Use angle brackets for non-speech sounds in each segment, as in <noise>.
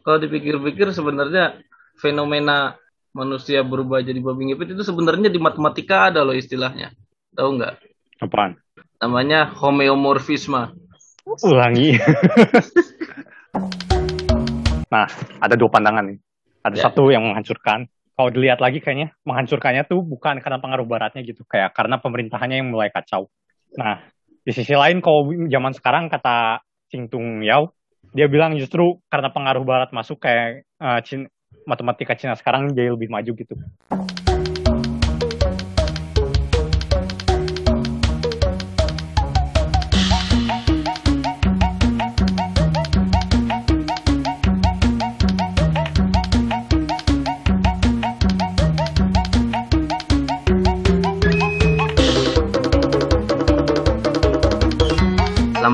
kalau dipikir-pikir sebenarnya fenomena manusia berubah jadi babi ngepet itu sebenarnya di matematika ada loh istilahnya. Tahu nggak? Apaan? Namanya homeomorfisme. Ulangi. <laughs> nah, ada dua pandangan nih. Ada Ya. satu yang menghancurkan. Kalau dilihat lagi kayaknya menghancurkannya tuh bukan karena pengaruh baratnya gitu, kayak karena pemerintahannya yang mulai kacau. Nah, di sisi lain kalau zaman sekarang kata Ching Tung Yao, dia bilang justru karena pengaruh barat masuk kayak eh, Cin- matematika Cina sekarang jadi lebih maju gitu.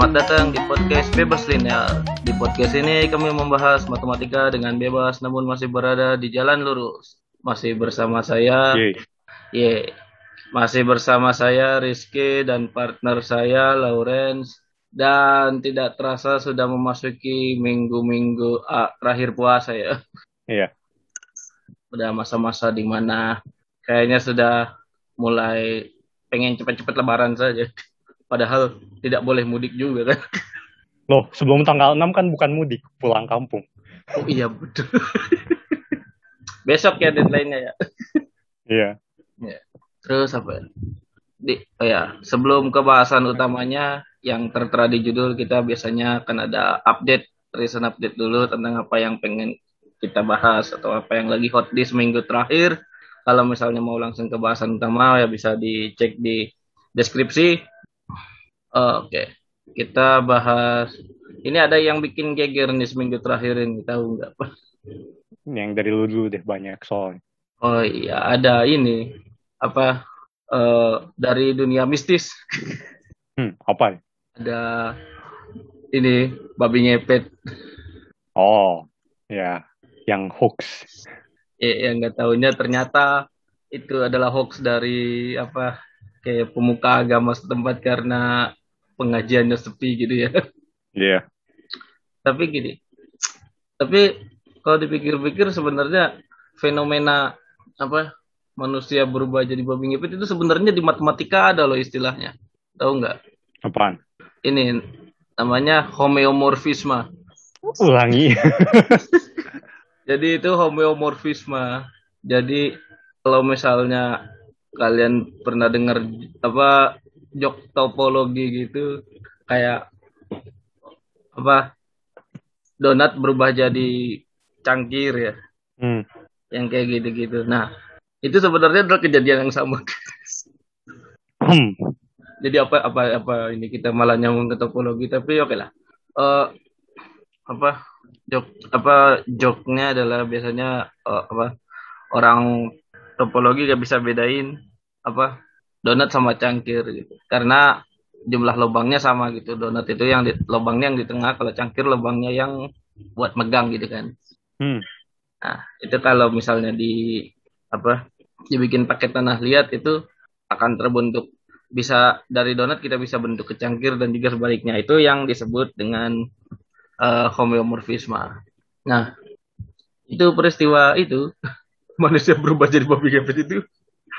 Selamat datang di podcast Bebas Linear. Di podcast ini kami membahas matematika dengan bebas namun masih berada di jalan lurus. Masih bersama saya. Ye. Masih bersama saya Rizky dan partner saya Lawrence dan tidak terasa sudah memasuki minggu-minggu ah, terakhir puasa ya. Iya. Udah masa-masa di mana kayaknya sudah mulai pengen cepat-cepat lebaran saja. Padahal tidak boleh mudik juga kan. <laughs> Loh, sebelum tanggal 6 kan bukan mudik, pulang kampung. Oh iya betul. <laughs> Besok ya deadline-nya ya. Iya. Terus apa ya? Di, oh ya, sebelum ke bahasan utamanya yang tertera di judul kita biasanya akan ada update, recent update dulu tentang apa yang pengen kita bahas atau apa yang lagi hot di seminggu terakhir. Kalau misalnya mau langsung ke bahasan utama ya bisa dicek di deskripsi. Oke, kita bahas. Ini ada yang bikin geger nih seminggu terakhir ini, tahu nggak? Yang dari lu dulu deh banyak soalnya. Oh iya, ada ini apa eh, dari dunia mistis Hmm, apa? ada ini babi ngepet Oh, ya, yang hoax. ya, yang nggak tahunya ternyata itu adalah hoax dari apa kayak pemuka agama setempat karena pengajiannya sepi gitu ya. Iya. Tapi gini, tapi kalau dipikir-pikir sebenarnya fenomena apa manusia berubah jadi babi ngepet itu sebenarnya di matematika ada loh istilahnya. Tahu nggak? Apaan? Ini namanya homeomorfisme. Ulangi. <laughs> Jadi itu homeomorfisme. Jadi kalau misalnya kalian pernah dengar apa jok topologi gitu kayak apa donat berubah jadi cangkir ya Hmm. yang kayak gitu-gitu. Nah, itu sebenarnya adalah kejadian yang sama. Hmm. Jadi apa apa apa ini kita malah nyambung ke topologi tapi oke lah. Eh apa jok apa joknya adalah biasanya eh, apa orang topologi gak bisa bedain apa donat sama cangkir gitu. Karena jumlah lubangnya sama gitu. Donat itu yang di, lubangnya yang di tengah, kalau cangkir lubangnya yang buat megang gitu kan. Hmm. Nah, itu kalau misalnya di apa dibikin pakai tanah liat itu akan terbentuk bisa dari donat kita bisa bentuk ke cangkir dan juga sebaliknya itu yang disebut dengan eh, homeomorfisme. Nah, itu peristiwa itu <laughs> manusia berubah jadi babi ngepet itu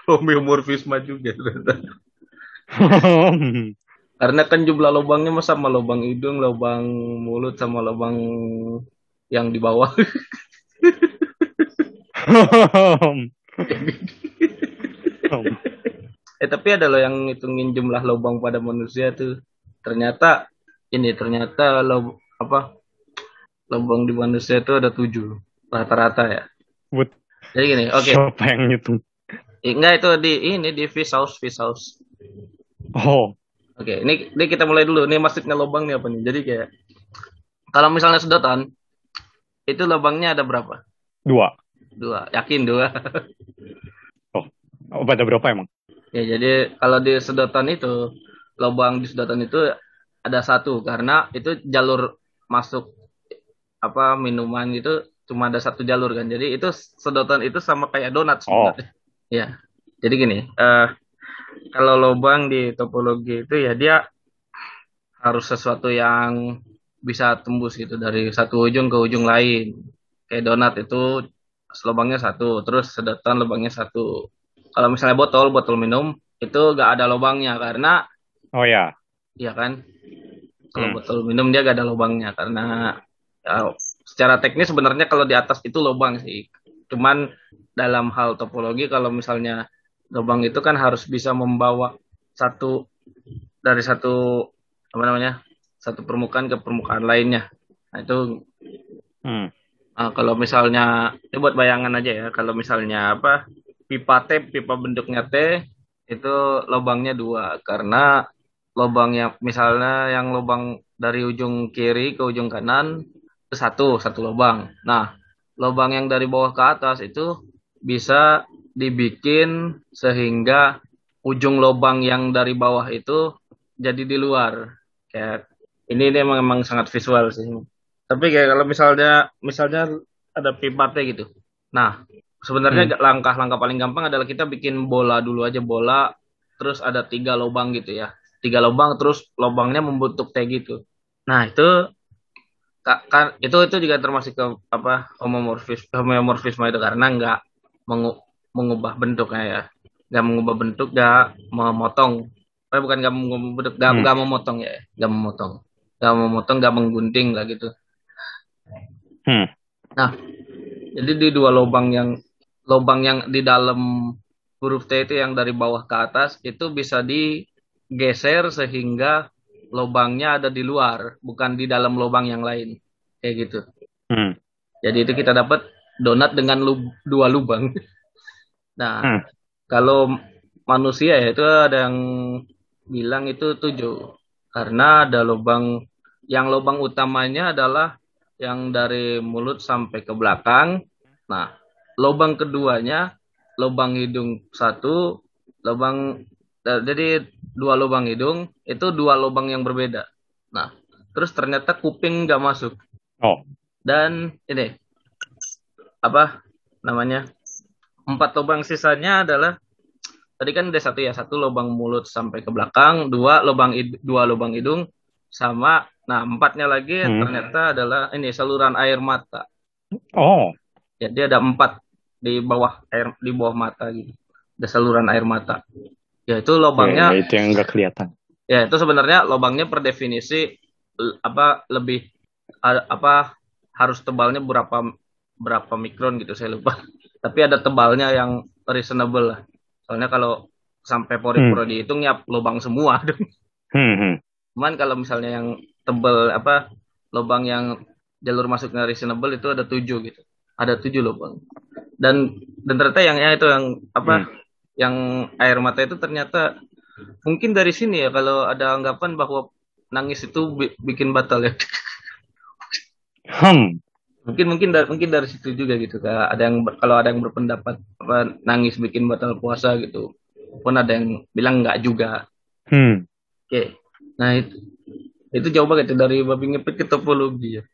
homeomorfisme juga ternyata. Karena kan jumlah lubangnya mah sama lubang hidung, lubang mulut sama lubang yang di bawah. Eh tapi ada loh yang ngitungin jumlah lubang pada manusia tuh. Ternyata ini ternyata lo apa lubang di manusia itu ada tujuh rata-rata ya. But Jadi gini, oke. siapa yang ngitung? Enggak itu di ini di fish house, fish house. Oh, Oke, ini, ini kita mulai dulu. Ini maksudnya lubang nih apa nih? Jadi kayak kalau misalnya sedotan itu lubangnya ada berapa? dua. Dua. Yakin dua. <laughs> Oh, ada berapa emang? Ya, jadi kalau di sedotan itu, lubang di sedotan itu ada satu karena itu jalur masuk apa minuman itu cuma ada satu jalur kan. Jadi itu sedotan itu sama kayak donat Oh. Ya. Jadi gini, eh kalau lubang di topologi itu ya dia harus sesuatu yang bisa tembus gitu dari satu ujung ke ujung lain. kayak donat itu lubangnya satu, terus sedotan lubangnya satu. Kalau misalnya botol, botol minum itu gak ada lubangnya karena Oh ya. Iya kan? Kalau Hmm. botol minum dia gak ada lubangnya karena ya, secara teknis sebenarnya kalau di atas itu lubang sih. Cuman dalam hal topologi kalau misalnya lubang itu kan harus bisa membawa satu dari satu apa namanya? satu permukaan ke permukaan lainnya. Nah, itu Hmm. ah, kalau misalnya ini buat bayangan aja ya. Kalau misalnya apa? Pipa T, pipa bentuknya T itu lubangnya dua karena lubang yang misalnya yang lubang dari ujung kiri ke ujung kanan itu satu satu lubang. Nah, lubang yang dari bawah ke atas itu bisa dibikin sehingga ujung lubang yang dari bawah itu jadi di luar. Kayak ini ini emang, emang sangat visual sih. Tapi kayak kalau misalnya misalnya ada pipa T gitu. Nah, sebenarnya langkah-langkah paling gampang adalah kita bikin bola dulu aja bola terus ada tiga lubang gitu ya tiga lubang terus lubangnya membentuk T gitu nah itu ka- kan itu itu juga termasuk ke apa homomorfisme homomorfisme itu karena nggak mengu- mengubah bentuknya ya nggak mengubah bentuk nggak memotong eh, bukan nggak mengubah bentuk nggak Hmm. nggak memotong ya nggak memotong nggak memotong nggak menggunting lah gitu Hmm. Nah, jadi di dua lubang yang lubang yang di dalam huruf T itu yang dari bawah ke atas itu bisa digeser sehingga lubangnya ada di luar, bukan di dalam lubang yang lain. Kayak gitu. Hmm. Jadi itu kita dapat donat dengan lub- dua lubang. Nah, Hmm. kalau manusia ya itu ada yang bilang itu tujuh. Karena ada lubang, yang lubang utamanya adalah yang dari mulut sampai ke belakang. Nah, lubang keduanya, lubang hidung satu, lubang, eh, jadi dua lubang hidung, itu dua lubang yang berbeda. Nah, terus ternyata kuping nggak masuk. Oh. Dan ini, apa namanya, empat lubang sisanya adalah tadi kan ada satu ya satu lubang mulut sampai ke belakang dua lubang dua lubang hidung sama nah empatnya lagi Hmm. ternyata adalah ini saluran air mata Oh. jadi ada empat di bawah air di bawah mata gitu ada saluran air mata ya itu lubangnya Ya, itu yang nggak kelihatan. ya itu sebenarnya lubangnya per definisi apa lebih apa harus tebalnya berapa berapa mikron gitu saya lupa. <laughs> Tapi ada tebalnya yang reasonable lah. Soalnya kalau sampai pori-pori dihitung ya lubang semua. <laughs> Hmm. hmm. cuman kalau misalnya yang tebal apa lubang yang jalur masuknya reasonable itu ada tujuh gitu. Ada tujuh lubang. Dan dan ternyata yang ya itu yang apa yang air mata itu ternyata mungkin dari sini ya kalau ada anggapan bahwa nangis itu bi- bikin batal ya. <laughs> Hmm. Mungkin mungkin dari mungkin dari situ juga gitu Kak. ada yang ber- kalau ada yang berpendapat apa nangis bikin batal puasa gitu pun ada yang bilang nggak juga Hmm. oke nah itu itu jauh banget ya dari babi ngepet ke topologi ya <laughs>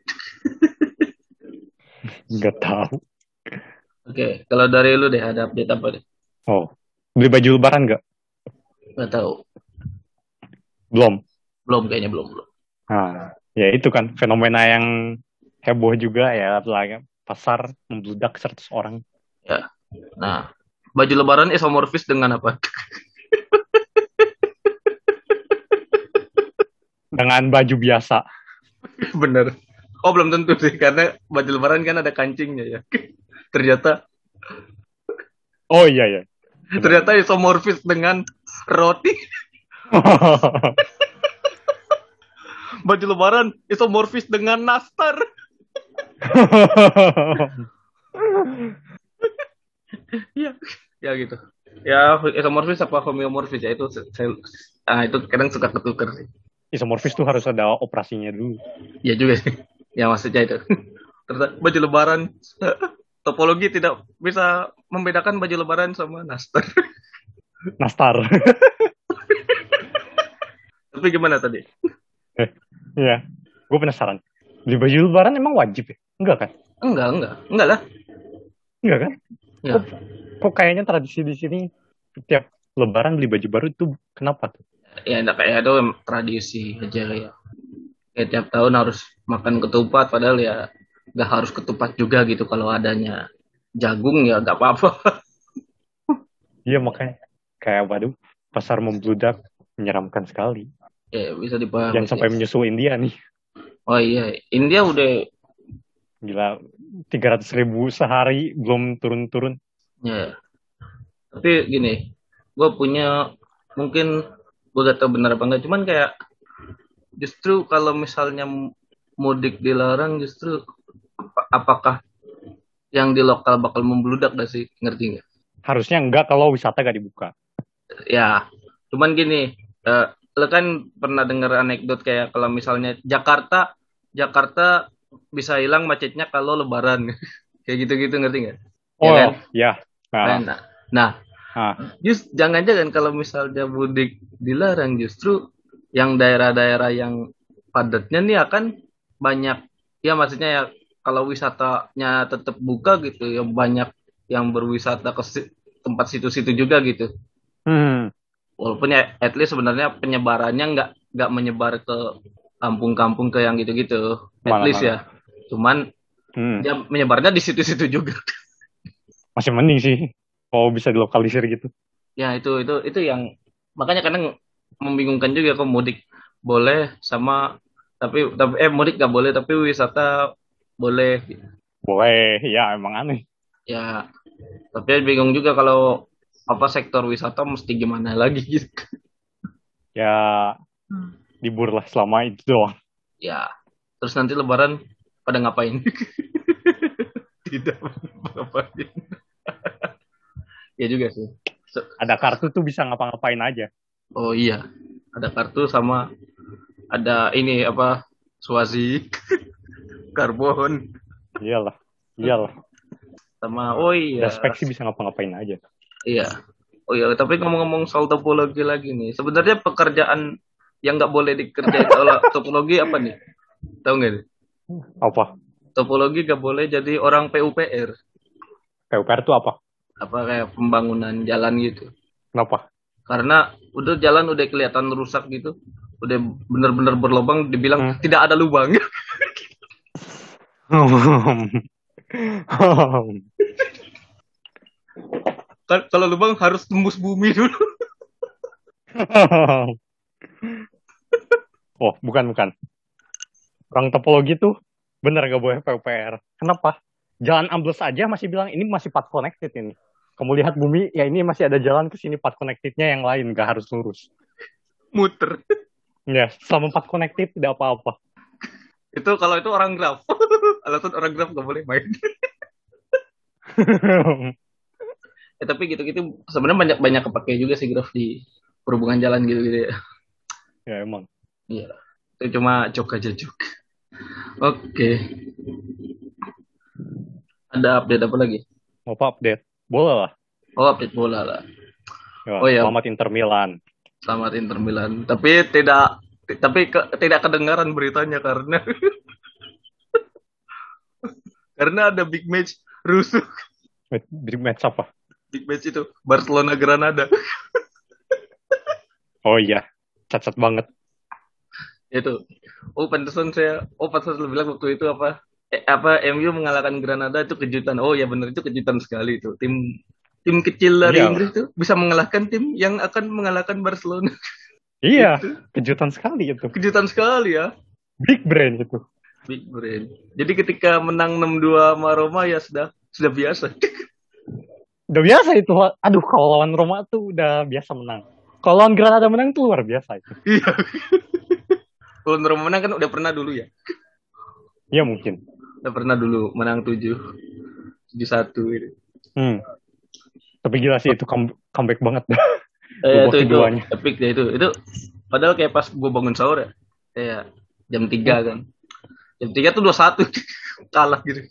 Nggak tahu. oke kalau dari lu deh ada update apa deh Oh. Beli baju lebaran nggak? nggak tahu Belum. belum kayaknya belum belum Nah, ya itu kan fenomena yang heboh juga ya pasar membludak 100 orang. nah baju lebaran isomorfis dengan apa <laughs> Dengan baju biasa. bener oh belum tentu sih karena baju lebaran kan ada kancingnya ya <laughs> ternyata Oh iya ya. ternyata isomorfis dengan roti <laughs> baju lebaran isomorfis dengan nastar ya ya gitu ya isomorfis apa homeomorfis ya itu saya ah, itu kadang suka ketuker sih Isomorfis tuh harus ada operasinya dulu. ya juga sih ya maksudnya itu ternyata baju lebaran topologi tidak bisa membedakan baju lebaran sama nastar Nastar. tapi gimana tadi Iya. Gue penasaran. Beli baju lebaran emang wajib ya? Enggak kan? enggak enggak enggak lah Enggak kan? Ya. Kok, kok kayaknya tradisi di sini tiap lebaran beli baju baru itu kenapa tuh? ya enggak kayak itu tradisi aja kayak kayak tiap tahun harus makan ketupat padahal ya nggak harus ketupat juga gitu kalau adanya jagung ya nggak apa-apa <laughs> Iya makanya kayak waduh pasar membludak menyeramkan sekali. ya bisa dipahami Jangan sampai menyusul India nih. oh iya India udah Gila 300 ribu sehari belum turun-turun. ya tapi gini gue punya mungkin gue gak tau benar apa enggak cuman kayak justru kalau misalnya mudik dilarang justru ap- apakah yang di lokal bakal membludak gak sih ngerti nggak Harusnya enggak kalau wisata gak dibuka. ya cuman gini eh, lo kan pernah dengar anekdot kayak kalau misalnya Jakarta Jakarta bisa hilang macetnya kalau Lebaran <laughs> kayak gitu-gitu ngerti nggak? Ya Oh kan? ya. Nah, Nah, nah ah. just jangan-jangan kalau misalnya mudik dilarang justru yang daerah-daerah yang padatnya nih akan banyak ya maksudnya ya kalau wisatanya tetap buka gitu ya banyak yang berwisata ke si- tempat situ-situ juga gitu Hmm. walaupun ya at least sebenarnya penyebarannya nggak nggak menyebar ke kampung-kampung ke yang gitu-gitu. At least ya. Cuman Hmm. ya menyebarnya di situ-situ juga. <laughs> Masih mending sih kalau bisa dilokalisir gitu. ya itu itu itu yang makanya kadang membingungkan juga kok mudik boleh sama tapi tapi eh mudik nggak boleh tapi wisata boleh. Boleh, ya emang aneh. ya tapi bingung juga kalau apa sektor wisata mesti gimana lagi gitu. Ya libur lah selama itu doang. ya terus nanti lebaran pada ngapain <laughs> tidak ngapain <laughs> ya juga sih So- Ada kartu tuh bisa ngapa-ngapain aja. oh iya ada kartu sama ada ini apa suasi <laughs> karbon Iyalah. Iyalah. sama oh iya Ada spek sih bisa ngapa-ngapain aja. iya oh iya tapi ngomong-ngomong soal topologi lagi nih sebenarnya pekerjaan yang nggak boleh dikerjain oleh <laughs> topologi apa nih tahu nggak nih? Apa? topologi nggak boleh jadi orang PUPR PUPR tuh apa? apa kayak pembangunan jalan gitu Kenapa? karena udah jalan udah kelihatan rusak gitu udah bener-bener berlubang dibilang Hmm. tidak ada lubang <laughs> <laughs> kan kalau lubang harus tembus bumi dulu oh, bukan bukan. Orang topologi tuh bener gak boleh PUPR. Kenapa? Jalan ambles aja masih bilang ini masih path connected ini. Kamu lihat bumi, ya ini masih ada jalan ke sini path connectednya yang lain, gak harus lurus. muter Ya, selama path connected tidak apa-apa. itu kalau itu orang graf <laughs> alasan orang graf nggak boleh main ya, <laughs> tapi gitu-gitu sebenarnya banyak banyak kepake juga sih graf di perhubungan jalan gitu-gitu ya ya emang. iya itu cuma jok aja jok oke ada update apa lagi Mau apa update? Boleh lah. oh update bola lah Ya, Oh, iya. Selamat Inter Milan. selamat Inter Milan tapi tidak tapi ke- tidak kedengaran beritanya karena <laughs> karena ada big match rusuh Big match apa? big match itu Barcelona Granada Oh iya, cacat banget. itu oh pantesan saya oh pantesan lu bilang waktu itu apa eh, apa MU mengalahkan Granada itu kejutan oh ya benar itu kejutan sekali itu tim tim kecil dari Iya. Inggris itu bisa mengalahkan tim yang akan mengalahkan Barcelona <laughs> Iya, Itu kejutan sekali itu. kejutan sekali ya Big brain itu. big brain jadi ketika menang 6-2 sama Roma ya sudah sudah biasa <laughs> Udah biasa itu. Aduh, kalau lawan Roma tuh udah biasa menang. Kalau lawan Granada menang tuh luar biasa itu. <laughs> iya kalau Roma menang kan udah pernah dulu ya Iya mungkin. udah pernah dulu menang 7 di satu ini Hmm. Tapi gila sih itu come- comeback banget. <laughs> Eh, itu, itu epic deh itu. Itu padahal kayak pas gue bangun sahur ya. Kayak jam 3 kan. Jam 3 tuh 21 <laughs> kalah gitu.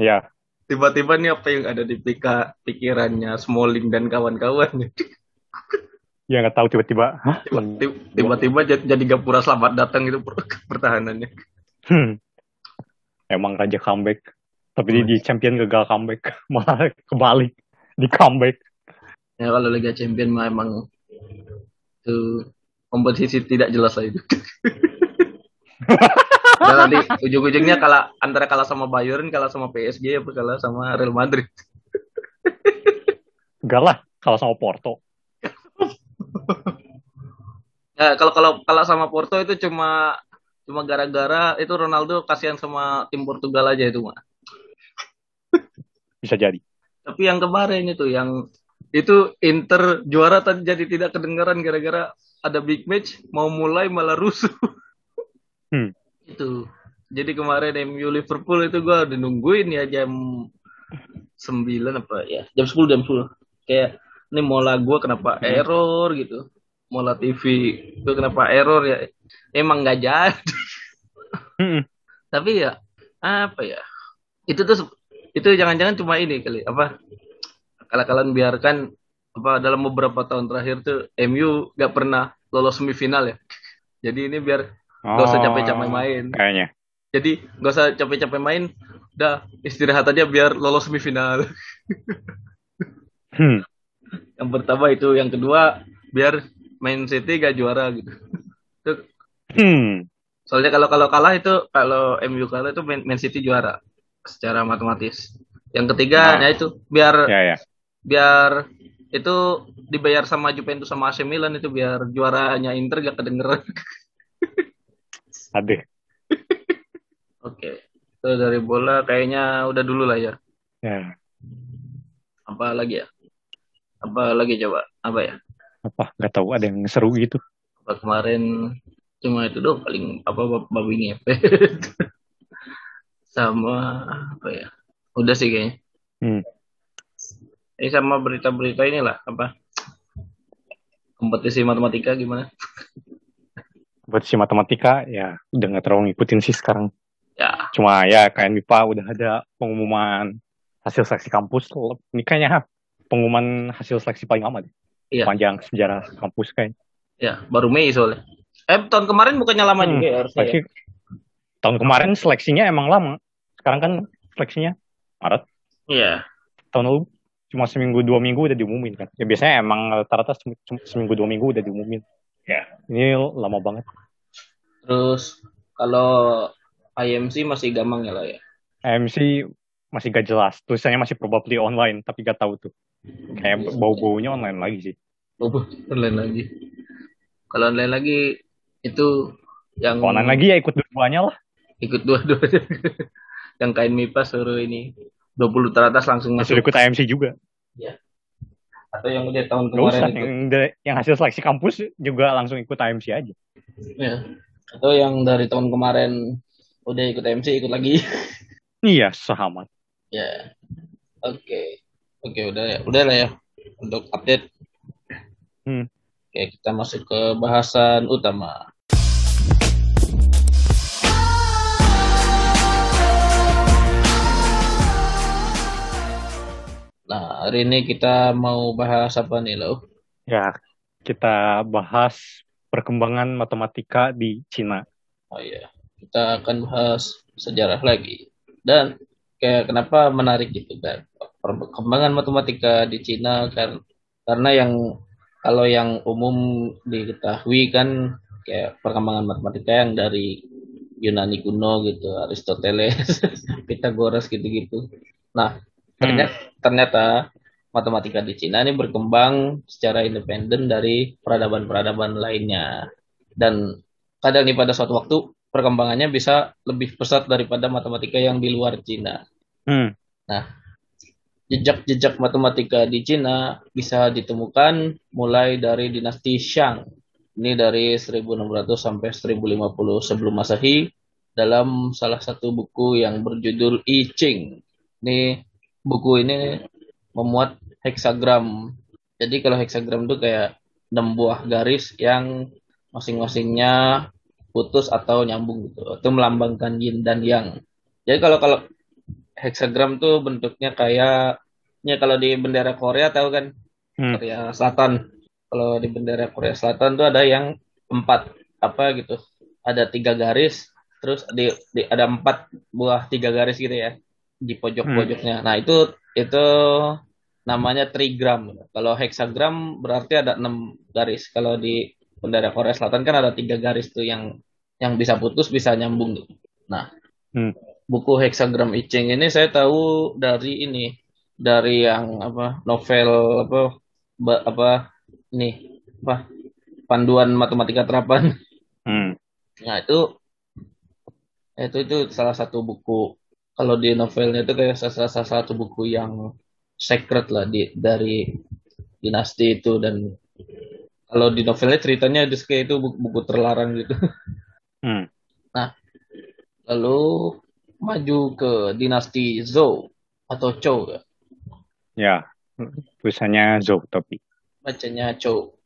Iya. Tiba-tiba nih apa yang ada di pika, pikirannya Smalling dan kawan-kawan. Ya nggak tahu tiba-tiba. Tiba-tiba jadi, jadi Gapura selamat datang itu per- <laughs> pertahanannya. Hmm. Emang raja comeback. Tapi di, di champion gagal comeback. <laughs> Malah kebalik. Di comeback. Ya kalau Liga Champion mah emang itu kompetisi tidak jelas lah itu. <laughs> Dan nanti ujung-ujungnya kalah antara kalah sama Bayern, kalah sama PSG, apa kalah sama Real Madrid. Enggak lah, kalau sama Porto. Ya, kalau kalau kalah sama Porto itu cuma cuma gara-gara itu Ronaldo kasihan sama tim Portugal aja itu mah. Bisa jadi. Tapi yang kemarin itu yang itu Inter juara tadi jadi tidak kedengaran gara-gara ada big match mau mulai malah rusuh. Hmm. Itu. Jadi kemarin MU Liverpool itu gue udah nungguin ya jam 9 apa ya jam 10 jam 10 kayak ini mola gue kenapa error gitu. Mola TV itu kenapa error ya? Emang nggak jadi. Hmm. tapi ya apa ya? Itu tuh itu jangan-jangan cuma ini kali apa? Kalau kalian biarkan apa dalam beberapa tahun terakhir tuh MU gak pernah lolos semifinal ya. Jadi ini biar gak usah capek-capek main. Kayaknya. jadi gak usah capek-capek main udah istirahat aja biar lolos semifinal. Hmm. Yang pertama itu yang kedua biar Man City gak juara gitu <laughs> Itu- Hmm. soalnya kalau kalau kalah itu kalau MU kalah itu Man, Man City juara secara matematis yang ketiga Nah. ya itu biar Ya ya. biar itu dibayar sama Juventus sama AC Milan itu biar juaranya Inter gak kedengeran <laughs> Aduh. oke itu dari bola kayaknya udah dulu lah ya Ya. apa lagi ya apa lagi coba apa ya Apa? Gak tahu ada yang seru gitu. apa kemarin cuma itu doang paling apa bab- babi ngepet <laughs> sama apa ya udah sih kayaknya Hmm. ini sama berita-berita inilah apa kompetisi matematika gimana <laughs> Buat si matematika ya udah nggak terlalu ngikutin sih sekarang. ya Cuma ya kayak MIPA udah ada pengumuman hasil seleksi kampus. Ini kayaknya pengumuman hasil seleksi paling lama deh. Iya. Panjang sejarah kampus kayak. ya baru Mei soalnya eh tahun kemarin bukannya lama Hmm, juga ya harusnya ya? Seleksi, tahun kemarin seleksinya emang lama. Sekarang kan seleksinya Maret. iya Tahun lalu cuma seminggu dua minggu udah diumumin kan. Ya biasanya emang rata-rata sem- sem- seminggu dua minggu udah diumumin. Ya. Ini lama banget. terus kalau IMC masih gampang ya lah ya AMC masih gak jelas. Tulisannya masih probably online, tapi gak tahu tuh. Kayak bau-baunya online lagi sih. Oh, online lagi kalau online lagi itu yang Kalau online lagi ya ikut dua-duanya lah. ikut dua-duanya <laughs> yang kain MIPA suruh ini 20 teratas langsung masuk ikut AMC juga. atau yang udah tahun Gak kemarin usah. itu Yang, yang hasil seleksi kampus juga langsung ikut AMC aja. ya. atau yang dari tahun kemarin udah ikut MC ikut lagi <laughs> Iya, sahabat. ya oke oke udah ya udah lah ya untuk update Hmm. oke kita masuk ke bahasan utama Nah, hari ini kita mau bahas apa nih, lo? Ya, kita bahas perkembangan matematika di Cina. Oh iya, kita akan bahas sejarah lagi. Dan kayak kenapa menarik gitu kan? Perkembangan matematika di Cina kan karena yang kalau yang umum diketahui kan kayak perkembangan matematika yang dari Yunani kuno gitu, Aristoteles, <laughs> Pythagoras gitu-gitu. Nah, ternyata, ternyata matematika di Cina ini berkembang secara independen dari peradaban-peradaban lainnya. Dan kadang nih pada suatu waktu perkembangannya bisa lebih pesat daripada matematika yang di luar Cina. Hmm. Jejak-jejak matematika di Cina bisa ditemukan mulai dari dinasti Shang. Ini dari 1600 sampai 1050 sebelum Masehi dalam salah satu buku yang berjudul I Ching. Ini buku ini memuat heksagram. Jadi kalau heksagram itu kayak 6 buah garis yang masing-masingnya putus atau nyambung gitu. Itu melambangkan yin dan yang. Jadi kalau kalau heksagram tuh bentuknya kayak ya kalau di bendera Korea tahu kan Hmm. Korea Selatan. Kalau di bendera Korea Selatan tuh ada yang empat apa gitu. Ada tiga garis, terus di, di- ada empat buah tiga garis gitu ya di pojok-pojoknya. Nah itu itu namanya trigram. Kalau heksagram berarti ada enam garis. Kalau di bendera Korea Selatan kan ada tiga garis tuh yang yang bisa putus bisa nyambung gitu. Nah, Hmm. buku hexagram I Ching ini saya tahu dari ini dari yang apa novel apa ba- apa ini apa panduan matematika terapan. Hmm. Nah, itu itu itu salah satu buku kalau di novelnya itu kayak salah, salah satu buku yang secret lah di dari dinasti itu dan kalau di novelnya ceritanya di kayak itu buku, buku terlarang gitu. <laughs> Hmm. Lalu maju ke dinasti Zhou atau Zhou ya. Ya, tulisannya Zhou tapi. Bacanya Zhou.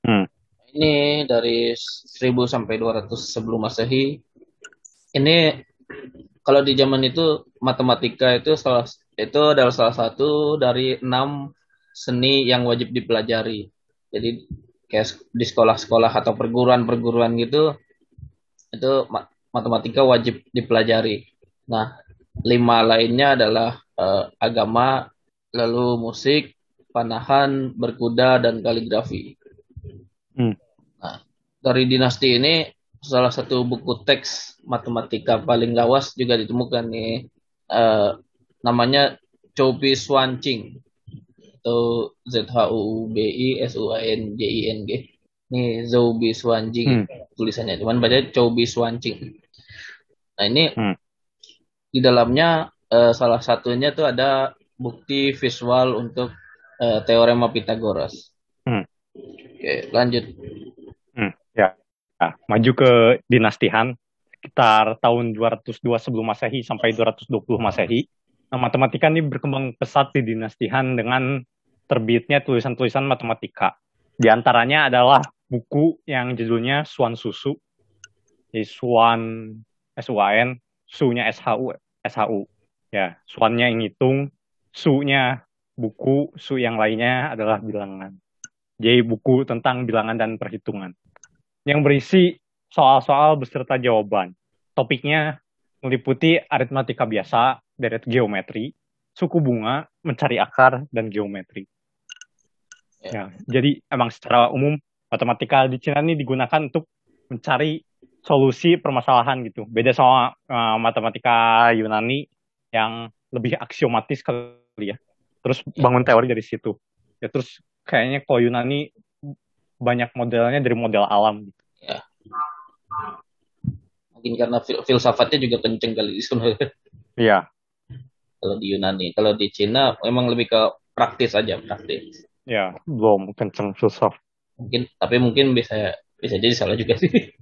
Hmm. Ini dari 1000 sampai 200 sebelum Masehi. Ini kalau di zaman itu matematika itu salah itu adalah salah satu dari enam seni yang wajib dipelajari. Jadi kayak di sekolah-sekolah atau perguruan-perguruan gitu itu ma- matematika wajib dipelajari. Nah, lima lainnya adalah eh, agama, lalu musik, panahan, berkuda, dan kaligrafi. Hmm. Nah, dari dinasti ini salah satu buku teks matematika paling lawas juga ditemukan nih. Eh, namanya Chobi Swancing atau Z H U B I S U A N J I N G. Ini Zoubi Swanjing Hmm. tulisannya, cuman baca Chobi Swancing. Nah ini Hmm. di dalamnya eh, salah satunya tuh ada bukti visual untuk eh, teorema Pythagoras. Hmm. Oke, lanjut. Hmm. Ya. Nah, maju ke dinasti Han sekitar tahun 202 sebelum Masehi sampai 220 Masehi. Nah, matematika ini berkembang pesat di dinasti Han dengan terbitnya tulisan-tulisan matematika. Di antaranya adalah buku yang judulnya Swan Susu. Jadi Swan S-U-A-N, Su-nya S-H-U, S-H-U. Ya, Swan-nya yang ngitung, Su-nya buku, Su yang lainnya adalah bilangan. Jadi buku tentang bilangan dan perhitungan. Yang berisi soal-soal beserta jawaban. Topiknya meliputi aritmatika biasa, deret geometri, suku bunga, mencari akar, dan geometri. Ya, jadi emang secara umum matematika di Cina ini digunakan untuk mencari solusi permasalahan gitu. Beda sama uh, matematika Yunani yang lebih aksiomatis kali ya. Terus bangun teori dari situ. Ya terus kayaknya kalau Yunani banyak modelnya dari model alam gitu. Ya. Mungkin karena fil filsafatnya juga kenceng kali di sana. Iya. Kalau di Yunani, kalau di Cina memang lebih ke praktis aja, praktis. Ya, belum kenceng filsaf. Mungkin tapi mungkin bisa bisa jadi salah juga sih. <laughs>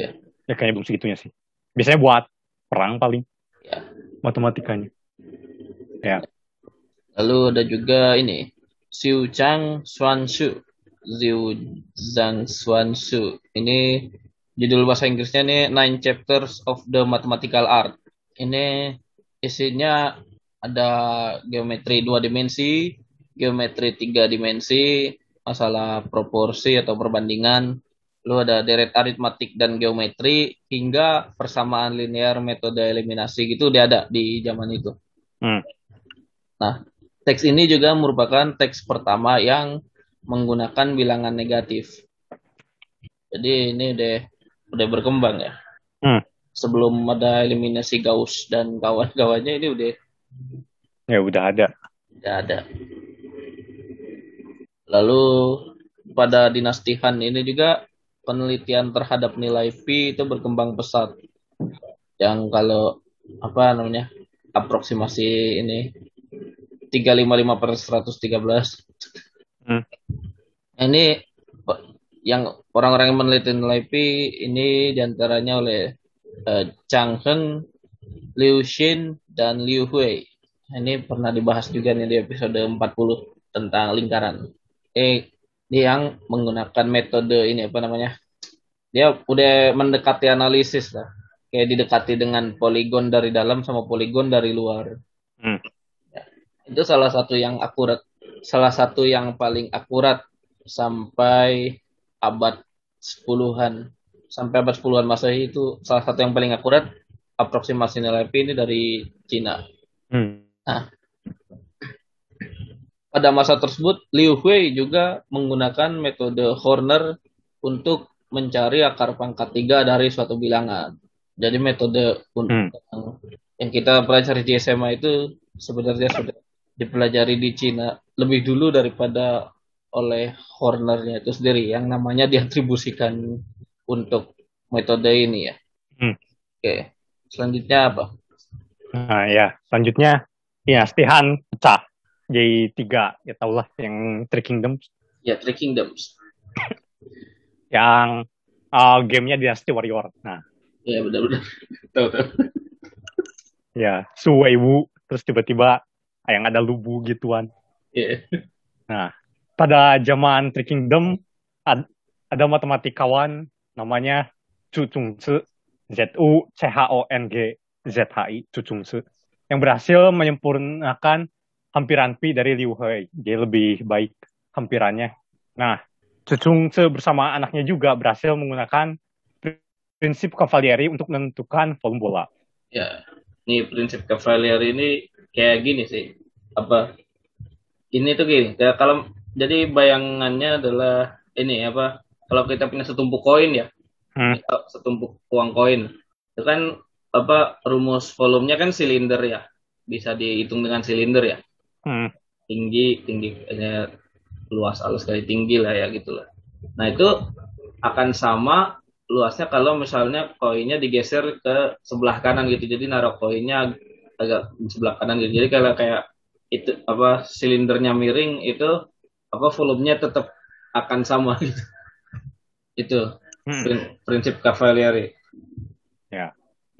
ya. ya kayaknya belum segitunya sih. Biasanya buat perang paling. Ya. Matematikanya. Ya. Lalu ada juga ini Xiu Chang Xuan Shu. Xiu Zhang Xuan Shu. Ini judul bahasa Inggrisnya nih Nine Chapters of the Mathematical Art. Ini isinya ada geometri dua dimensi, geometri tiga dimensi, masalah proporsi atau perbandingan, lalu ada deret aritmatik dan geometri hingga persamaan linear metode eliminasi gitu dia ada di zaman itu. Hmm. Nah, teks ini juga merupakan teks pertama yang menggunakan bilangan negatif. Jadi ini udah udah berkembang ya. Hmm. Sebelum ada eliminasi Gauss dan kawan-kawannya ini udah ya udah ada. Udah ada. Lalu pada dinasti Han ini juga penelitian terhadap nilai pi itu berkembang pesat. Yang kalau apa namanya aproksimasi ini 355 per 113. Hmm. Ini yang orang-orang yang meneliti nilai pi ini di antaranya oleh uh, Chang Heng, Liu Xin, dan Liu Hui. Ini pernah dibahas juga nih di episode 40 tentang lingkaran. Eh, yang menggunakan metode ini apa namanya? Dia udah mendekati analisis lah. Kayak didekati dengan poligon dari dalam sama poligon dari luar. Hmm. Ya, itu salah satu yang akurat, salah satu yang paling akurat sampai abad 10-an. Sampai abad 10-an Masehi itu salah satu yang paling akurat aproksimasi nilai pi ini dari Cina. Hmm. Nah, pada masa tersebut Liu Hui juga menggunakan metode Horner untuk mencari akar pangkat tiga dari suatu bilangan. Jadi metode Hmm. yang kita pelajari di SMA itu sebenarnya sudah dipelajari di Cina lebih dulu daripada oleh Hornernya itu sendiri yang namanya diatribusikan untuk metode ini ya. Hmm. Oke, selanjutnya apa? Nah ya, selanjutnya dinasti Han pecah jadi tiga ya tau lah yang Three Kingdoms Ya, Three Kingdoms. <laughs> yang uh, gamenya dinasti Warrior. Nah Ya, benar-benar. Tahu tahu. ya Su Weiwu terus tiba-tiba yang ada Lubu gituan. Iya. Nah pada zaman Three Kingdom ad- ada matematikawan namanya Chu Chung Tzu Z U C H O N G Z H I Chu Chung Tzu yang berhasil menyempurnakan hampiran pi dari Liu He. Dia lebih baik hampirannya. Nah, Chu Chung Tzu bersama anaknya juga berhasil menggunakan prinsip Cavalieri untuk menentukan volume bola. Ya, ini prinsip Cavalier ini kayak gini sih. Apa? Ini tuh gini. Ya, kalau jadi bayangannya adalah ini apa? Kalau kita punya setumpuk koin ya, Hmm. setumpuk uang koin, itu kan apa? Rumus volumenya kan silinder ya, bisa dihitung dengan silinder ya. Hmm. Tinggi, tinggi, eh, luas alus kali tinggi lah ya gitulah. Nah itu akan sama luasnya kalau misalnya koinnya digeser ke sebelah kanan gitu jadi naruh koinnya agak di sebelah kanan gitu jadi kalau kayak itu apa silindernya miring itu apa volumenya tetap akan sama <laughs> gitu itu Hmm. prin- prinsip Cavalieri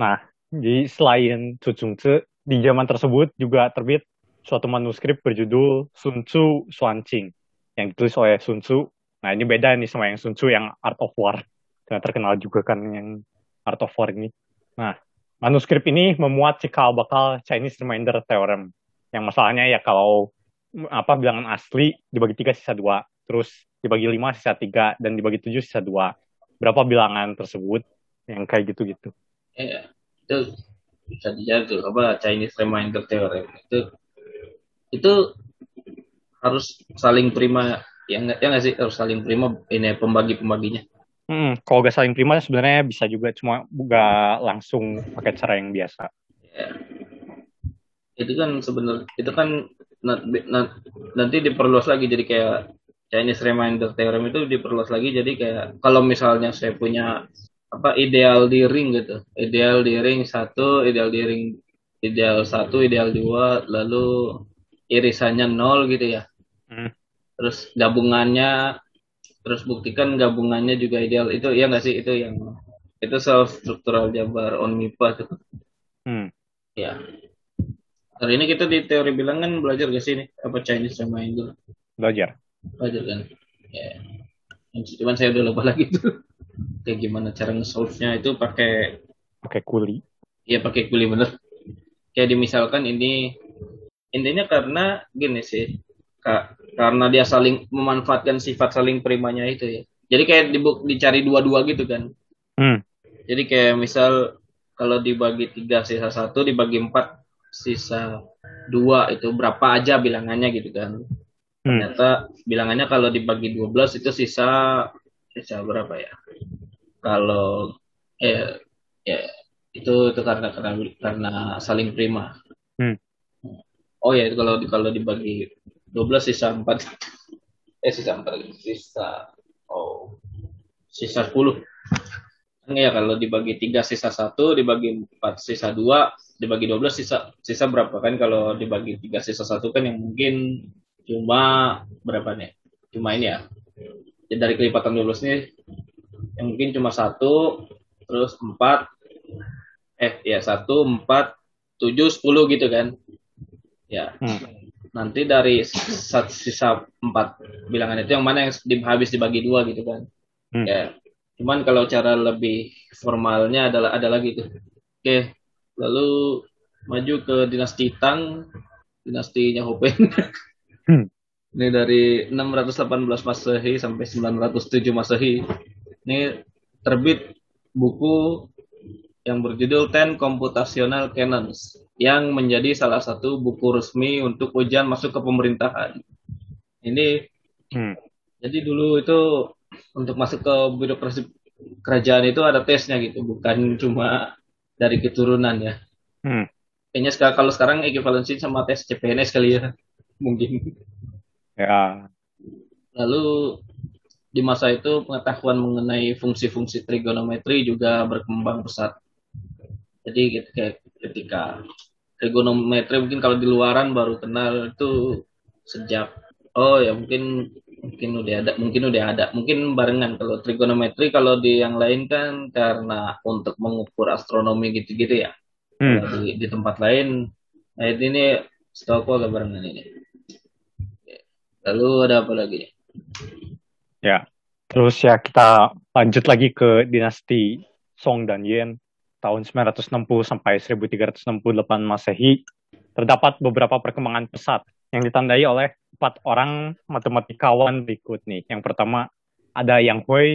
Nah, di selain Tzu, di zaman tersebut juga terbit suatu manuskrip berjudul Sun Tzu Xuanqing yang ditulis oleh Sun Tzu. Nah, ini beda nih sama yang Sun Tzu yang Art of War. Karena terkenal juga kan yang Art of War ini. Nah, manuskrip ini memuat cikal bakal Chinese Remainder Theorem. Yang masalahnya ya kalau mm, apa bilangan asli dibagi tiga sisa dua, terus dibagi lima sisa tiga, dan dibagi tujuh sisa dua. Berapa bilangan tersebut yang kayak gitu-gitu. ya itu bisa dijatuh apa Chinese Remainder Theorem itu itu harus saling prima ya nggak ya nggak sih harus saling prima ini pembagi pembaginya Hmm, kalau gak saling prima sebenarnya bisa juga cuma gak langsung pakai cara yang biasa. Ya. itu kan sebenarnya itu kan na- na- nanti diperluas lagi jadi kayak Chinese Remainder Theorem itu diperluas lagi jadi kayak kalau misalnya saya punya apa ideal di ring gitu ideal di ring satu ideal di ring ideal satu ideal dua lalu irisannya nol gitu ya. Hmm. terus gabungannya terus buktikan gabungannya juga ideal. Itu ya nggak sih? Itu yang itu self structural jabar on MIPA tuh. Hmm. ya. Hari ini kita di teori bilangan belajar gak sih nih apa Chinese sama Indo Belajar. belajar kan? Ya. Cuman saya udah lupa lagi tuh. Kayak gimana cara nge-solve-nya itu pakai Pakai kuli. ya pakai kuli bener. Kayak dimisalkan ini intinya karena gini sih Kak, karena dia saling memanfaatkan sifat saling primanya itu ya jadi kayak dibu- dicari dua-dua gitu kan Hmm. jadi kayak misal kalau dibagi tiga sisa satu dibagi empat sisa dua itu berapa aja bilangannya gitu kan Hmm. ternyata bilangannya kalau dibagi 12 itu sisa sisa berapa ya kalau eh ya itu itu karena karena karena saling prima Hmm. Oh ya itu kalau kalau dibagi 12 sisa 4 eh sisa 4 sisa oh. Sisa 10 Iya kalau dibagi 3 sisa 1 dibagi 4 sisa 2 dibagi 12 sisa sisa berapa? Kan kalau dibagi 3 sisa 1 kan yang mungkin cuma berapa nih? Cuma ini ya. Ya, dari kelipatan 12 nih yang mungkin cuma satu terus 4 eh ya 1 4 7 10 gitu kan ya. Hmm. nanti dari sisa 4 bilangan itu yang mana yang habis dibagi dua gitu kan. Hmm. ya. Cuman kalau cara lebih formalnya adalah ada lagi tuh. Oke lalu maju ke dinasti Tang dinastinya Hopen Hmm. <laughs> ini dari 618 Masehi sampai 907 Masehi. Ini terbit buku yang berjudul Ten Computational Canons yang menjadi salah satu buku resmi untuk ujian masuk ke pemerintahan. Ini Hmm. jadi dulu itu untuk masuk ke birokrasi kerajaan itu ada tesnya gitu, bukan cuma dari keturunan ya. Hmm. Kayaknya sekarang kalau sekarang equivalency sama tes CPNS kali ya, <laughs> mungkin. Ya. Lalu di masa itu pengetahuan mengenai fungsi-fungsi trigonometri juga berkembang pesat. Jadi kayak ketika trigonometri mungkin kalau di luaran baru kenal itu sejak oh ya mungkin mungkin udah ada mungkin udah ada. Mungkin barengan kalau trigonometri kalau di yang lain kan karena untuk mengukur astronomi gitu-gitu ya. Hmm. di, di tempat lain nah ini setahu agak barengan ini. Lalu ada apa lagi? Ya terus ya kita lanjut lagi ke dinasti Song dan Yen tahun 960 sampai 1368 Masehi terdapat beberapa perkembangan pesat yang ditandai oleh empat orang matematikawan berikut nih. Yang pertama ada Yang Hui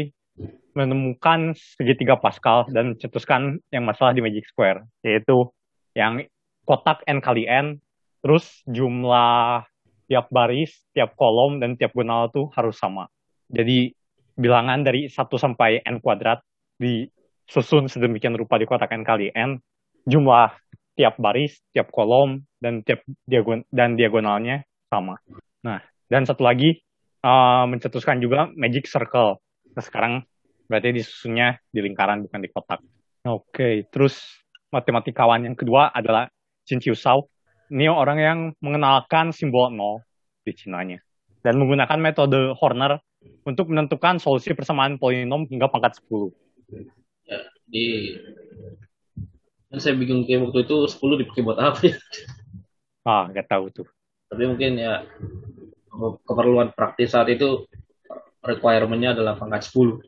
menemukan segitiga Pascal dan mencetuskan yang masalah di Magic Square, yaitu yang kotak n kali n, terus jumlah tiap baris, tiap kolom, dan tiap gonal itu harus sama. Jadi bilangan dari 1 sampai n kuadrat disusun sedemikian rupa di kotak n kali n, jumlah tiap baris, tiap kolom, dan tiap diagon dan diagonalnya sama. Nah, dan satu lagi uh, mencetuskan juga magic circle. Nah, sekarang berarti disusunnya di lingkaran bukan di kotak. Oke, okay. terus matematikawan yang kedua adalah Qin Shao. Ini orang yang mengenalkan simbol nol di Cinanya dan menggunakan metode Horner untuk menentukan solusi persamaan polinom hingga pangkat 10. Di kan saya bingung kayak waktu itu 10 dipakai buat apa ya? Ah, nggak tahu tuh. Tapi mungkin ya keperluan praktis saat itu requirementnya adalah pangkat 10.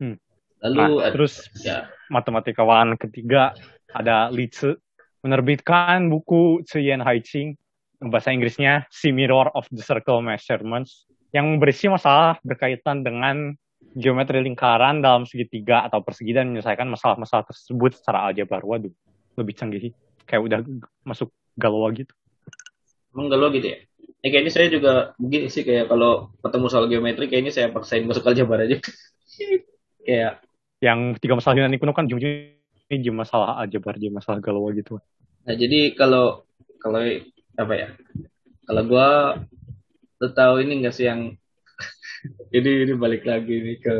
Hmm. Lalu nah, terus ya matematikawan ketiga ada Li Tzu menerbitkan buku Yen Hai Ching bahasa Inggrisnya Si Mirror of the Circle Measurements yang berisi masalah berkaitan dengan geometri lingkaran dalam segitiga atau persegi dan menyelesaikan masalah-masalah tersebut secara aljabar. Waduh, lebih canggih. Kayak udah masuk galau gitu. Emang galau gitu ya? Ya kayaknya saya juga mungkin sih kayak kalau ketemu soal geometri kayaknya saya paksain masuk aljabar aja. <laughs> kayak yang tiga masalah Yunani kuno kan ujung-ujungnya masalah aljabar, jadi masalah galau gitu. Nah, jadi kalau kalau apa ya? Kalau gua tahu ini enggak sih yang ini ini balik lagi nih ke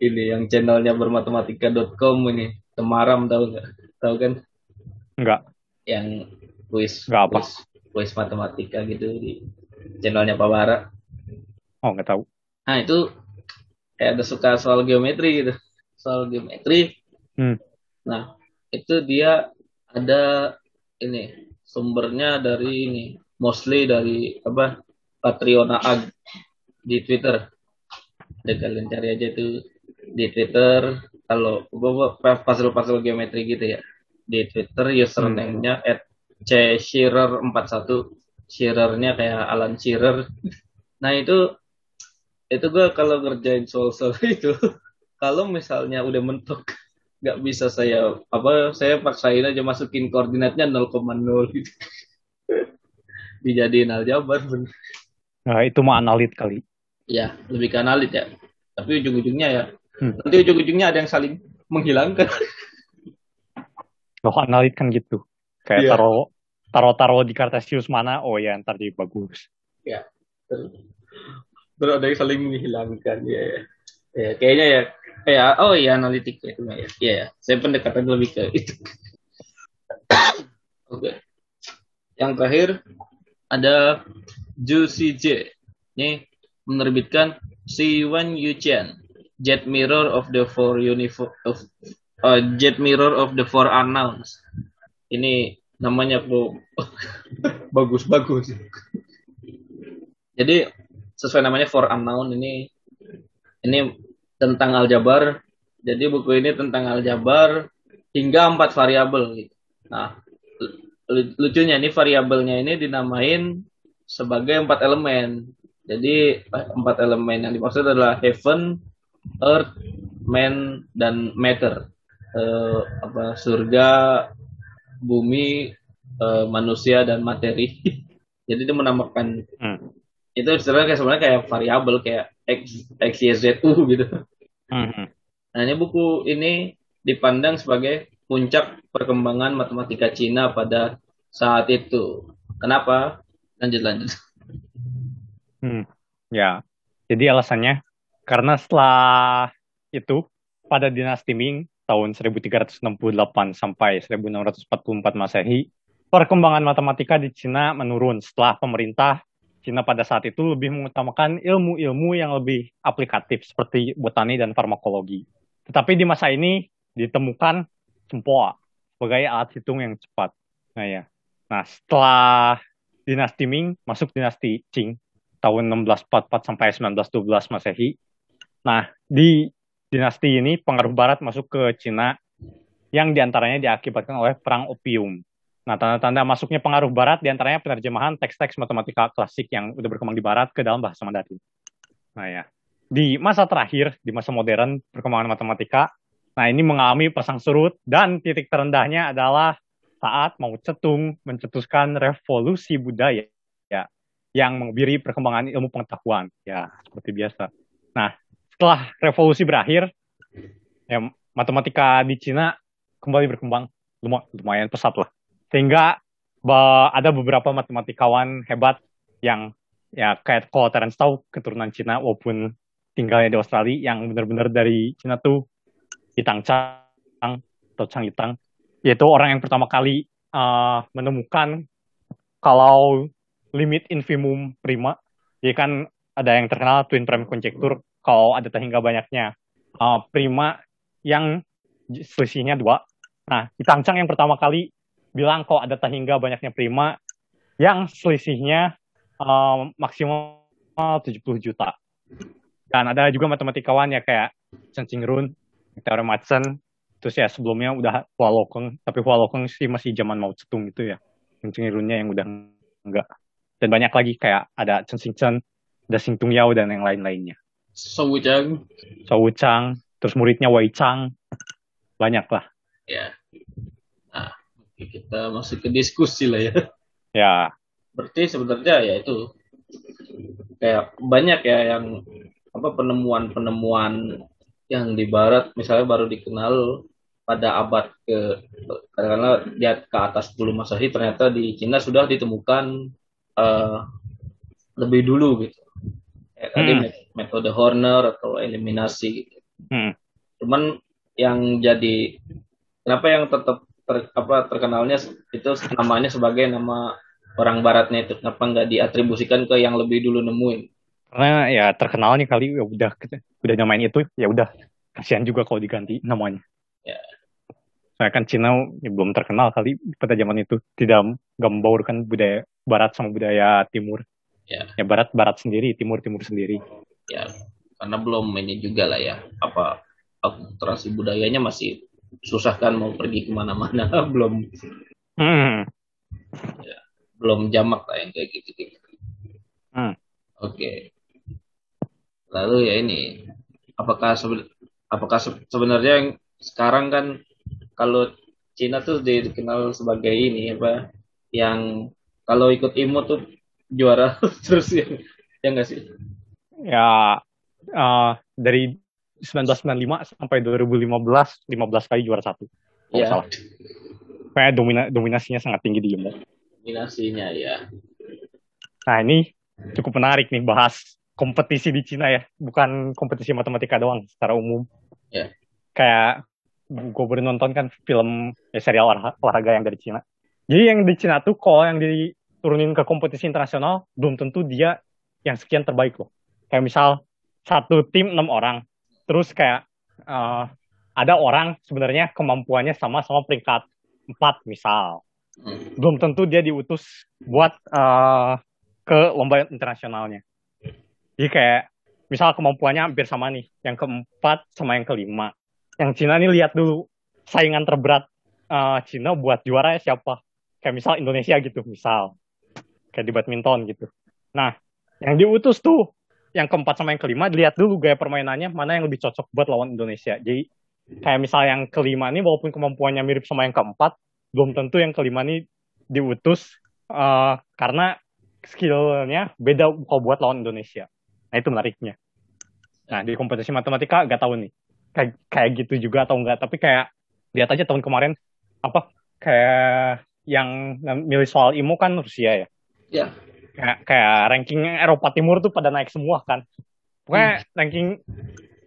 ini yang channelnya bermatematika.com ini Temaram tahu nggak? Tahu kan? Enggak. Yang kuis. Enggak apa. Kuis, kuis matematika gitu di channelnya Pak Bara. Oh, nggak tahu. Nah, itu kayak ada suka soal geometri gitu. Soal geometri. Hmm. Nah, itu dia ada ini sumbernya dari ini mostly dari apa Patriona Ag di Twitter. Dan kalian cari aja itu di Twitter. Kalau puzzle-puzzle geometri gitu ya. Di Twitter username-nya at C Shearer 41 Shearernya kayak Alan Shearer. Nah itu itu gue kalau ngerjain soal-soal <laughs> itu kalau misalnya udah mentok nggak bisa saya apa saya paksain aja masukin koordinatnya 0,0 gitu <laughs> dijadiin aljabar bener. Nah itu mah analit kali ya lebih ke analit ya. Tapi ujung-ujungnya ya. Hmm. nanti ujung-ujungnya ada yang saling menghilangkan. <laughs> Loh analit kan gitu. Kayak yeah. taruh taruh taruh di kartesius mana oh ya ntar jadi bagus. Ya terus ada yang saling menghilangkan ya, ya ya kayaknya ya kayak oh iya analitik ya ya. Ya, ya. saya pendekatan lebih ke itu. <coughs> Oke. Okay. yang terakhir ada Ju J ini menerbitkan Siwan Yuchen Jet Mirror of the Four Uniform of uh, Jet Mirror of the Four Unknowns ini namanya kok <laughs> bagus-bagus. Jadi sesuai namanya for unknown ini ini tentang aljabar. Jadi buku ini tentang aljabar hingga empat variabel gitu. Nah, lucunya ini variabelnya ini dinamain sebagai empat elemen. Jadi empat elemen yang dimaksud adalah heaven, earth, man, dan matter. Uh, apa surga, bumi, uh, manusia dan materi. <laughs> Jadi dia menambahkan hmm. itu sebenarnya kayak sebenarnya kayak variabel kayak x x y z u <laughs> gitu. Hmm. Nah, ini buku ini dipandang sebagai puncak perkembangan matematika Cina pada saat itu. Kenapa? Lanjut lanjut. Hmm, ya. Jadi alasannya karena setelah itu pada dinasti Ming tahun 1368 sampai 1644 Masehi, perkembangan matematika di Cina menurun setelah pemerintah Cina pada saat itu lebih mengutamakan ilmu-ilmu yang lebih aplikatif seperti botani dan farmakologi. Tetapi di masa ini ditemukan sempoa sebagai alat hitung yang cepat. Nah ya. Nah, setelah dinasti Ming masuk dinasti Qing tahun 1644 sampai 1912 Masehi. Nah, di dinasti ini pengaruh barat masuk ke Cina yang di antaranya diakibatkan oleh perang opium. Nah, tanda-tanda masuknya pengaruh barat di antaranya penerjemahan teks-teks matematika klasik yang udah berkembang di barat ke dalam bahasa Mandarin. Nah ya, di masa terakhir, di masa modern perkembangan matematika, nah ini mengalami pasang surut dan titik terendahnya adalah saat Mao Zedong mencetuskan revolusi budaya ya, yang mengebiri perkembangan ilmu pengetahuan ya seperti biasa. Nah, setelah revolusi berakhir, ya matematika di Cina kembali berkembang lumayan pesat lah. Sehingga ada beberapa matematikawan hebat yang ya kayak kalau Terence tahu keturunan Cina walaupun tinggalnya di Australia yang benar-benar dari Cina tuh Itang Chang atau Chang Itang yaitu orang yang pertama kali uh, menemukan kalau limit infimum prima ya kan ada yang terkenal twin prime conjecture kalau ada hingga banyaknya uh, prima yang selisihnya dua. Nah, Cang yang pertama kali bilang kalau ada hingga banyaknya prima yang selisihnya uh, maksimal 70 juta. Dan ada juga matematikawan ya kayak Chen Qingrun, teori Madsen, terus ya sebelumnya udah Hua Lokeng, tapi Hua Lokeng sih masih zaman Mao Zedong gitu ya. Chen Qingrunnya yang udah enggak. Dan banyak lagi kayak ada Chen Xingchen, ada Xing Tung Yao dan yang lain-lainnya. Shou Chang. Shou Chang, terus muridnya Wei Chang. Banyak lah. Ya. Nah, kita masuk ke diskusi lah ya. Ya. Berarti sebenarnya ya itu kayak banyak ya yang apa penemuan-penemuan yang di barat misalnya baru dikenal pada abad ke karena lihat ke atas dulu Masehi ternyata di Cina sudah ditemukan uh, lebih dulu gitu. Ya, tadi hmm metode Horner atau eliminasi gitu. Hmm. Cuman yang jadi kenapa yang tetap ter, apa terkenalnya itu namanya sebagai nama orang baratnya itu kenapa nggak diatribusikan ke yang lebih dulu nemuin? Karena ya terkenalnya kali ya udah udah nyamain itu ya udah kasihan juga kalau diganti namanya. Ya. Saya kan Cina ya, belum terkenal kali pada zaman itu tidak nggak membaurkan budaya barat sama budaya timur. Ya. ya barat barat sendiri, timur timur sendiri ya karena belum ini juga lah ya apa akulturasi budayanya masih susah kan mau pergi ke mana-mana <laughs> belum hmm. ya, belum jamak lah yang kayak gitu gitu hmm. oke okay. lalu ya ini apakah seben, apakah sebenarnya yang sekarang kan kalau Cina tuh dikenal sebagai ini apa yang kalau ikut IMO tuh juara <laughs> terus ya ya nggak sih ya uh, dari 1995 sampai 2015 15 kali juara satu. Iya. salah. Kayak domina, dominasinya sangat tinggi di Jumbo. Dominasinya ya. Nah ini cukup menarik nih bahas kompetisi di Cina ya, bukan kompetisi matematika doang secara umum. Ya. Kayak gue baru nonton kan film ya, serial olahraga yang dari Cina. Jadi yang di Cina tuh kalau yang diturunin ke kompetisi internasional belum tentu dia yang sekian terbaik loh. Kayak misal satu tim enam orang. Terus kayak uh, ada orang sebenarnya kemampuannya sama sama peringkat empat misal. Belum tentu dia diutus buat uh, ke lomba internasionalnya. Jadi kayak misal kemampuannya hampir sama nih yang keempat sama yang kelima. Yang Cina nih lihat dulu saingan terberat uh, Cina buat juara siapa? Kayak misal Indonesia gitu misal kayak di badminton gitu nah yang diutus tuh yang keempat sama yang kelima dilihat dulu gaya permainannya mana yang lebih cocok buat lawan Indonesia. Jadi kayak misal yang kelima ini walaupun kemampuannya mirip sama yang keempat, belum tentu yang kelima ini diutus uh, karena skillnya beda kalau buat lawan Indonesia. Nah itu menariknya. Nah di kompetisi matematika gak tahu nih. kayak kayak gitu juga atau enggak tapi kayak lihat aja tahun kemarin apa kayak yang milih soal IMO kan Rusia ya ya. Kayak kayak ranking Eropa Timur tuh pada naik semua kan. Pokoknya Hmm. ranking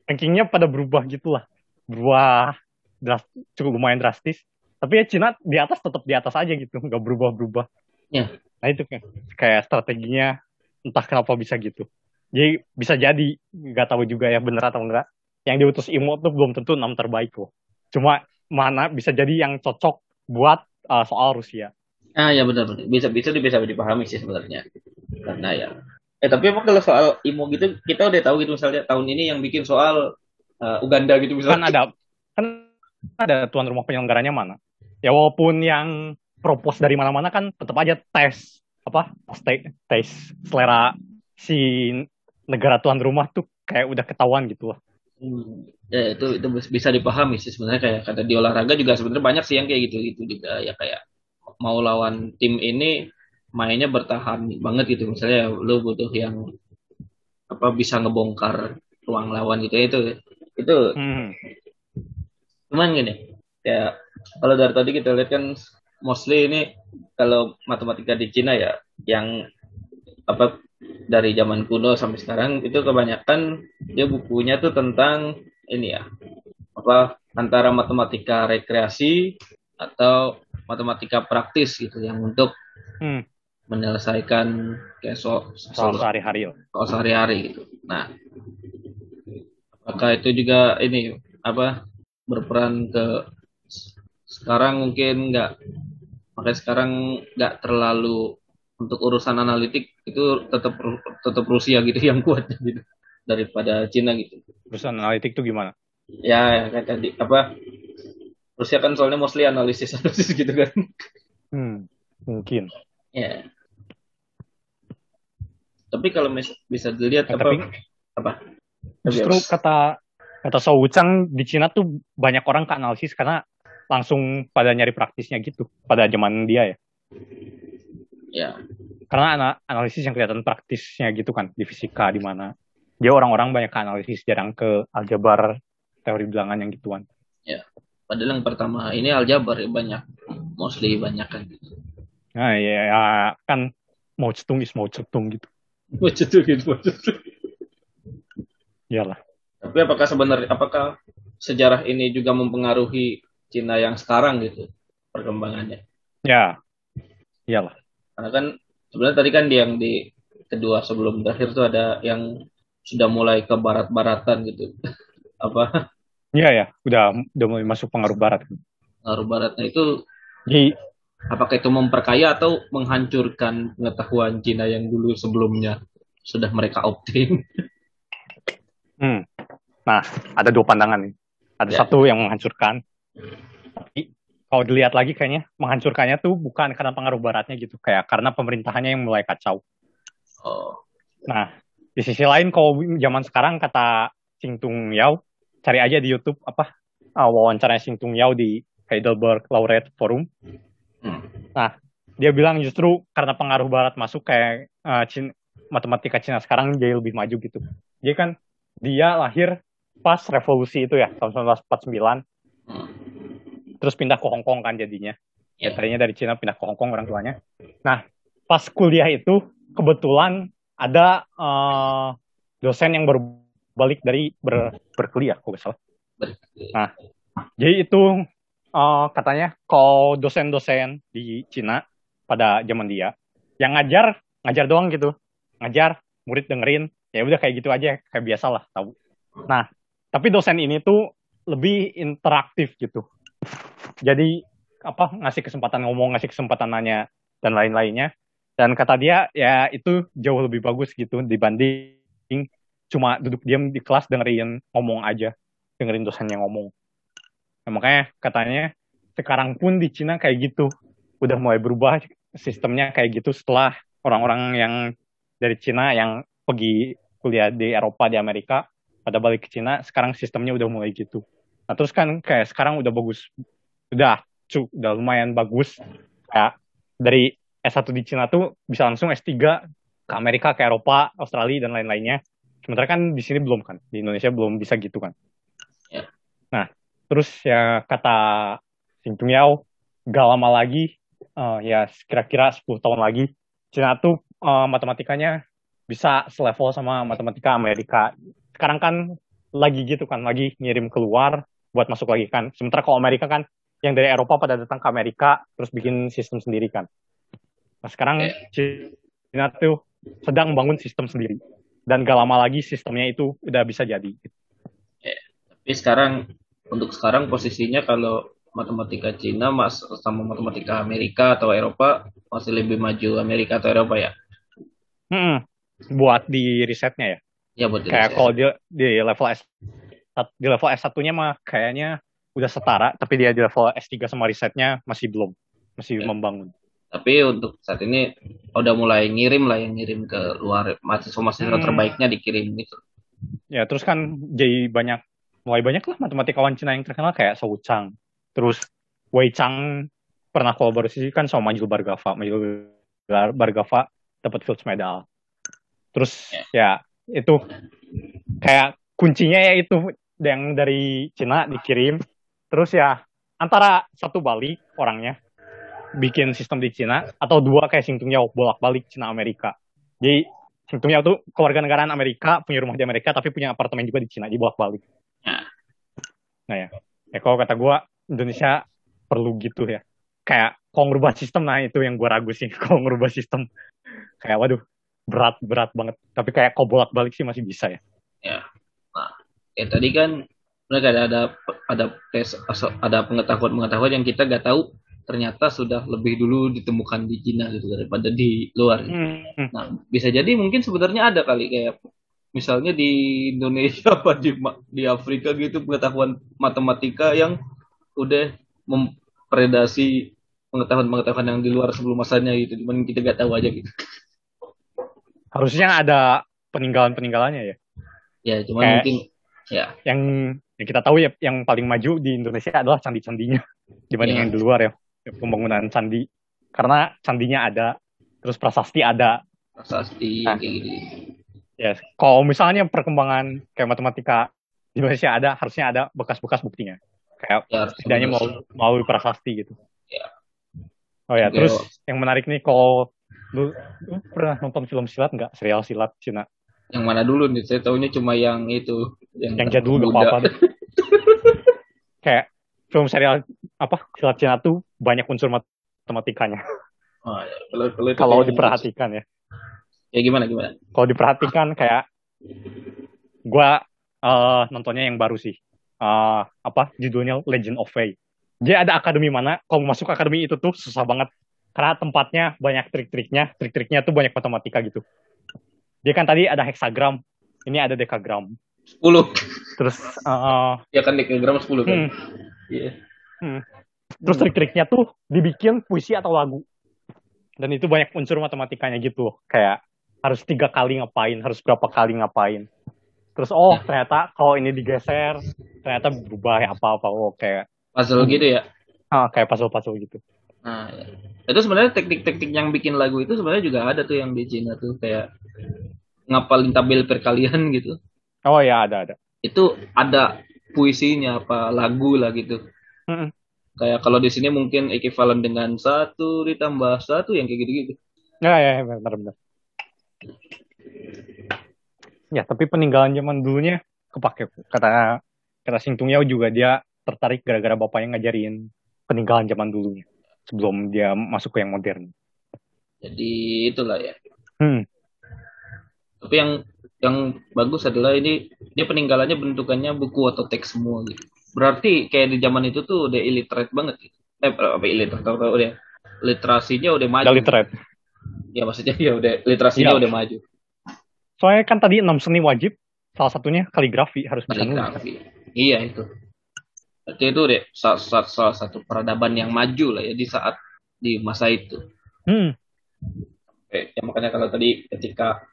rankingnya pada berubah gitulah. Berubah dras, cukup lumayan drastis. Tapi ya Cina di atas tetap di atas aja gitu. Nggak berubah berubah Ya. nah itu kayak, kayak strateginya entah kenapa bisa gitu. Jadi bisa jadi. Nggak tahu juga ya bener atau enggak. Yang diutus IMO tuh belum tentu enam terbaik loh. Cuma mana bisa jadi yang cocok buat uh, soal Rusia Ah ya benar benar. Bisa bisa bisa dipahami sih sebenarnya. Karena ya. Eh tapi emang kalau soal IMO gitu kita udah tahu gitu misalnya tahun ini yang bikin soal uh, Uganda gitu kan misalnya ada kan ada tuan rumah penyelenggaranya mana? Ya walaupun yang propose dari mana-mana kan tetap aja tes apa tes, tes selera si negara tuan rumah tuh kayak udah ketahuan gitu lah. Hmm. Ya itu itu bisa dipahami sih sebenarnya kayak kata di olahraga juga sebenarnya banyak sih yang kayak gitu gitu juga ya kayak mau lawan tim ini mainnya bertahan banget gitu misalnya lu butuh yang apa bisa ngebongkar ruang lawan gitu ya itu itu hmm. cuman gini ya kalau dari tadi kita lihat kan mostly ini kalau matematika di Cina ya yang apa dari zaman kuno sampai sekarang itu kebanyakan dia bukunya tuh tentang ini ya apa antara matematika rekreasi atau matematika praktis gitu yang untuk Hmm. menyelesaikan kayak so, soal soal, sehari-hari lah. soal sehari-hari gitu. Nah, apakah itu juga ini apa berperan ke sekarang mungkin nggak makanya sekarang nggak terlalu untuk urusan analitik itu tetap tetap Rusia gitu yang kuat <laughs> gitu daripada Cina gitu. Urusan analitik tuh gimana? Ya kayak tadi apa Rusia kan soalnya mostly analisis analisis gitu kan. Hmm. Mungkin. Ya. Tapi kalau mis- bisa dilihat Eh, apa tapi apa? justru kata kata Shou Wuchang di Cina tuh banyak orang ke analisis karena langsung pada nyari praktisnya gitu pada zaman dia ya. Ya, Karena ana- analisis yang kelihatan praktisnya gitu kan di fisika di mana dia orang-orang banyak ke analisis jarang ke aljabar teori bilangan yang gituan. Padahal yang pertama ini aljabar ya banyak, mostly banyak kan. Nah ya, ya kan mau cetung is mau cetung gitu. Bocet tuh gitu, bocet tuh. Iyalah. Tapi apakah sebenarnya apakah sejarah ini juga mempengaruhi Cina yang sekarang gitu perkembangannya? Ya. Iyalah. Karena kan sebenarnya tadi kan di yang di kedua sebelum terakhir tuh ada yang sudah mulai ke barat-baratan gitu. <laughs> Apa Iya ya, udah udah mulai masuk pengaruh barat. pengaruh baratnya itu Jadi apakah itu memperkaya atau menghancurkan pengetahuan Cina yang dulu sebelumnya sudah mereka obtain? <laughs> Hmm. Nah, ada dua pandangan nih. Ada Ya. satu yang menghancurkan. Tapi kalau dilihat lagi kayaknya menghancurkannya tuh bukan karena pengaruh baratnya gitu, kayak karena pemerintahannya yang mulai kacau. Oh, Nah, di sisi lain kalau zaman sekarang kata Sing Tung Yao, cari aja di YouTube apa uh, wawancaranya Sing Tung Yao di Heidelberg Laureate Forum. Hmm. Nah, dia bilang justru karena pengaruh barat masuk kayak uh, Cin- matematika Cina sekarang jadi lebih maju gitu. Jadi kan dia lahir pas revolusi itu ya tahun 1949 Hmm. terus pindah ke Hong Kong kan jadinya. Ya, Ya. tadinya dari Cina pindah ke Hong Kong orang tuanya. Nah, pas kuliah itu kebetulan ada eh, dosen yang baru balik dari ber- berkuliah, kok nggak salah. Nah, jadi itu eh, katanya kalau dosen-dosen di Cina pada zaman dia yang ngajar ngajar doang gitu, ngajar murid dengerin, ya udah kayak gitu aja kayak biasa lah tahu. Nah, tapi dosen ini tuh lebih interaktif gitu. Jadi apa ngasih kesempatan ngomong, ngasih kesempatan nanya dan lain-lainnya. Dan kata dia ya itu jauh lebih bagus gitu dibanding cuma duduk diam di kelas dengerin ngomong aja, dengerin dosennya ngomong. Nah, makanya katanya sekarang pun di Cina kayak gitu. Udah mulai berubah sistemnya kayak gitu setelah orang-orang yang dari Cina yang pergi kuliah di Eropa, di Amerika, pada balik ke Cina, sekarang sistemnya udah mulai gitu. Nah, terus kan kayak sekarang udah bagus. Udah, cu, udah lumayan bagus. Kayak dari S1 di Cina tuh bisa langsung S3 ke Amerika, ke Eropa, Australia, dan lain-lainnya. Sementara kan di sini belum kan. Di Indonesia belum bisa gitu kan. Ya. Nah, terus ya kata Sing Yao, gak lama lagi, uh, ya kira-kira 10 tahun lagi, Cina tuh uh, matematikanya bisa selevel sama matematika Amerika. Sekarang kan lagi gitu kan, lagi ngirim keluar buat masuk lagi kan. Sementara kalau Amerika kan yang dari Eropa pada datang ke Amerika terus bikin sistem sendiri kan. Nah sekarang Cina tuh sedang membangun sistem sendiri dan gak lama lagi sistemnya itu udah bisa jadi. Ya, tapi sekarang untuk sekarang posisinya kalau matematika Cina mas sama matematika Amerika atau Eropa masih lebih maju Amerika atau Eropa ya? Hmm, buat di risetnya ya. Ya buat di Kayak kalau di, di level S di level S1-nya mah kayaknya udah setara, tapi dia di level S3 sama risetnya masih belum, masih ya. membangun. Tapi untuk saat ini udah mulai ngirim lah yang ngirim ke luar mahasiswa-mahasiswa hmm. terbaiknya dikirim gitu. Ya terus kan jadi banyak mulai banyak lah matematikawan Cina yang terkenal kayak Shou Chang. Terus Wei Chang pernah kolaborasi kan sama Majul Bargava. Majul Bargava dapat Fields Medal. Terus ya. ya itu kayak kuncinya ya itu yang dari Cina dikirim. Terus ya antara satu balik orangnya bikin sistem di Cina atau dua kayak Sing bolak-balik Cina Amerika. Jadi Sing tuh keluarga negaraan Amerika, punya rumah di Amerika tapi punya apartemen juga di Cina, di bolak-balik. Nah. nah ya. Ya kalau kata gue Indonesia perlu gitu ya. Kayak kalau ngerubah sistem nah itu yang gue ragu sih <laughs> kalau ngerubah sistem. Kayak waduh berat berat banget. Tapi kayak kau bolak-balik sih masih bisa ya. Ya. Nah, ya tadi kan mereka ada ada ada tes ada pengetahuan pengetahuan yang kita gak tahu ternyata sudah lebih dulu ditemukan di Cina gitu daripada di luar. Hmm. Nah, bisa jadi mungkin sebenarnya ada kali kayak misalnya di Indonesia apa di di Afrika gitu pengetahuan matematika yang udah mempredasi pengetahuan-pengetahuan yang di luar sebelum masanya gitu, cuman kita gak tahu aja gitu. Harusnya ada peninggalan-peninggalannya ya. Ya, cuman mungkin ya. Yang yang kita tahu ya yang paling maju di Indonesia adalah candi-candinya dibanding ya. yang di luar ya pembangunan candi. Karena candinya ada terus prasasti ada. Prasasti nah, kayak gitu yes. Kalau misalnya perkembangan kayak matematika di Indonesia ada harusnya ada bekas-bekas buktinya. Kayak ya, setidaknya mau mau prasasti gitu. Ya. oh ya terus yang menarik nih kalau lu, lu pernah nonton film silat nggak? Serial silat Cina. Yang mana dulu nih? Saya tahunya cuma yang itu yang, yang jadul gak apa-apa <laughs> kayak film serial apa silat Cina tuh banyak unsur matematikanya. Oh, ya. Kalau, kalau, kalau diperhatikan ya. Ya gimana gimana? Kalau diperhatikan kayak gua uh, nontonnya yang baru sih. Uh, apa judulnya Legend of Fei. Dia ada akademi mana? Kalau masuk akademi itu tuh susah banget karena tempatnya banyak trik-triknya. Trik-triknya tuh banyak matematika gitu. Dia kan tadi ada heksagram, ini ada dekagram. 10. Terus uh, ya kan dekagram 10 kan. Hmm. Iya. Hmm. Terus trik-triknya tuh dibikin puisi atau lagu. Dan itu banyak unsur matematikanya gitu. Kayak harus tiga kali ngapain, harus berapa kali ngapain. Terus oh ternyata kalau ini digeser, ternyata berubah ya apa-apa. Oh kayak puzzle gitu ya? Ah kayak puzzle-puzzle gitu. Nah, ya. itu sebenarnya teknik-teknik yang bikin lagu itu sebenarnya juga ada tuh yang di Cina tuh kayak ngapalin tabel perkalian gitu. Oh ya ada ada. Itu ada puisinya apa lagu lah gitu. Hmm. kayak kalau di sini mungkin ekuivalen dengan satu ditambah satu yang kayak gitu-gitu. Ya ya benar-benar ya tapi peninggalan zaman dulunya kepake. Kata kata Singtung Yao juga dia tertarik gara-gara bapaknya ngajarin peninggalan zaman dulunya sebelum dia masuk ke yang modern. Jadi itulah ya. Hmm. tapi yang yang bagus adalah ini dia peninggalannya bentukannya buku atau teks semua gitu. Berarti kayak di zaman itu tuh udah illiterate banget gitu. Eh apa illiterate atau udah literasinya udah maju. Udah literate. Ya maksudnya ya udah literasinya ya. udah maju. Soalnya kan tadi enam seni wajib, salah satunya kaligrafi harus bisa kaligrafi. Iya itu. Berarti itu deh salah, salah, salah satu peradaban yang maju lah ya di saat di masa itu. Hmm. Oke, ya makanya kalau tadi ketika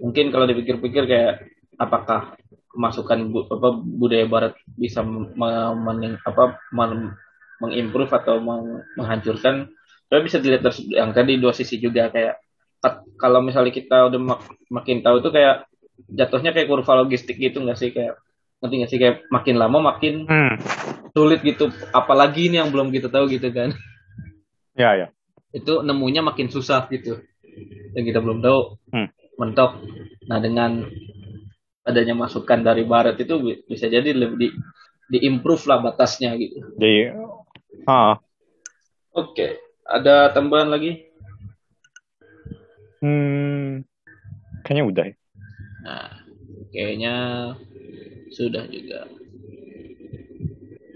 mungkin kalau dipikir-pikir kayak apakah masukan bu, apa, budaya barat bisa men, apa, men, mengimprove atau meng, menghancurkan? Tapi bisa dilihat dari yang tadi dua sisi juga kayak kalau misalnya kita udah mak, makin tahu tuh kayak jatuhnya kayak kurva logistik gitu nggak sih? Kayak nanti nggak sih? Kayak makin lama makin Hmm. sulit gitu. Apalagi ini yang belum kita tahu gitu kan. Ya, ya. itu nemunya makin susah gitu. Yang kita belum tahu. Hmm. Mentok nah dengan adanya masukan dari barat itu bi- bisa jadi lebih di, diimprove lah batasnya gitu Jadi, ah, oke ada tambahan lagi hmm, kayaknya udah. ya. nah kayaknya sudah juga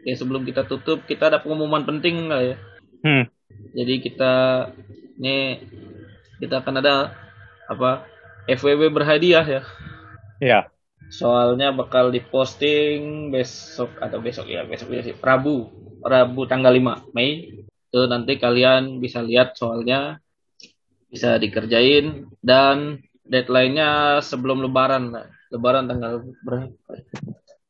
ya sebelum kita tutup kita ada pengumuman penting nggak ya Hmm. Jadi kita ini kita akan ada apa FWB berhadiah ya. Ya, Soalnya bakal diposting besok atau besok ya besok ya sih Rabu Rabu tanggal 5 Mei. Itu nanti kalian bisa lihat soalnya bisa dikerjain dan deadline-nya sebelum Lebaran lah. Lebaran tanggal berapa?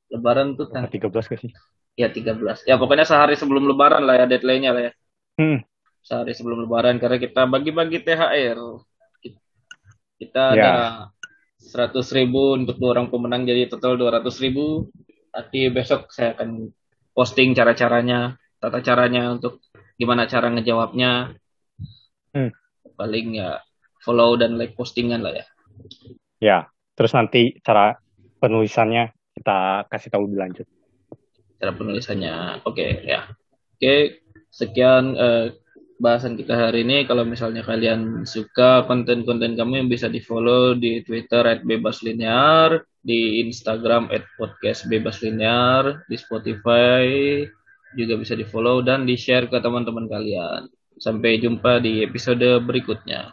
Lebaran tuh tanggal 13 ke sih? ya 13. Ya pokoknya sehari sebelum Lebaran lah ya deadline-nya lah ya. Hmm. sehari sebelum lebaran karena kita bagi-bagi THR kita Ya. ada 100 ribu untuk dua orang pemenang jadi total 200 ribu nanti besok saya akan posting cara-caranya tata caranya untuk gimana cara ngejawabnya Hmm. paling ya follow dan like postingan lah ya Ya, terus nanti cara penulisannya kita kasih tahu lebih lanjut. cara penulisannya oke ya oke sekian eh, bahasan kita hari ini. Kalau misalnya kalian suka konten-konten kami bisa di follow di Twitter @bebaslinear di Instagram @podcastbebaslinear di Spotify juga bisa di follow dan di share ke teman-teman kalian. Sampai jumpa di episode berikutnya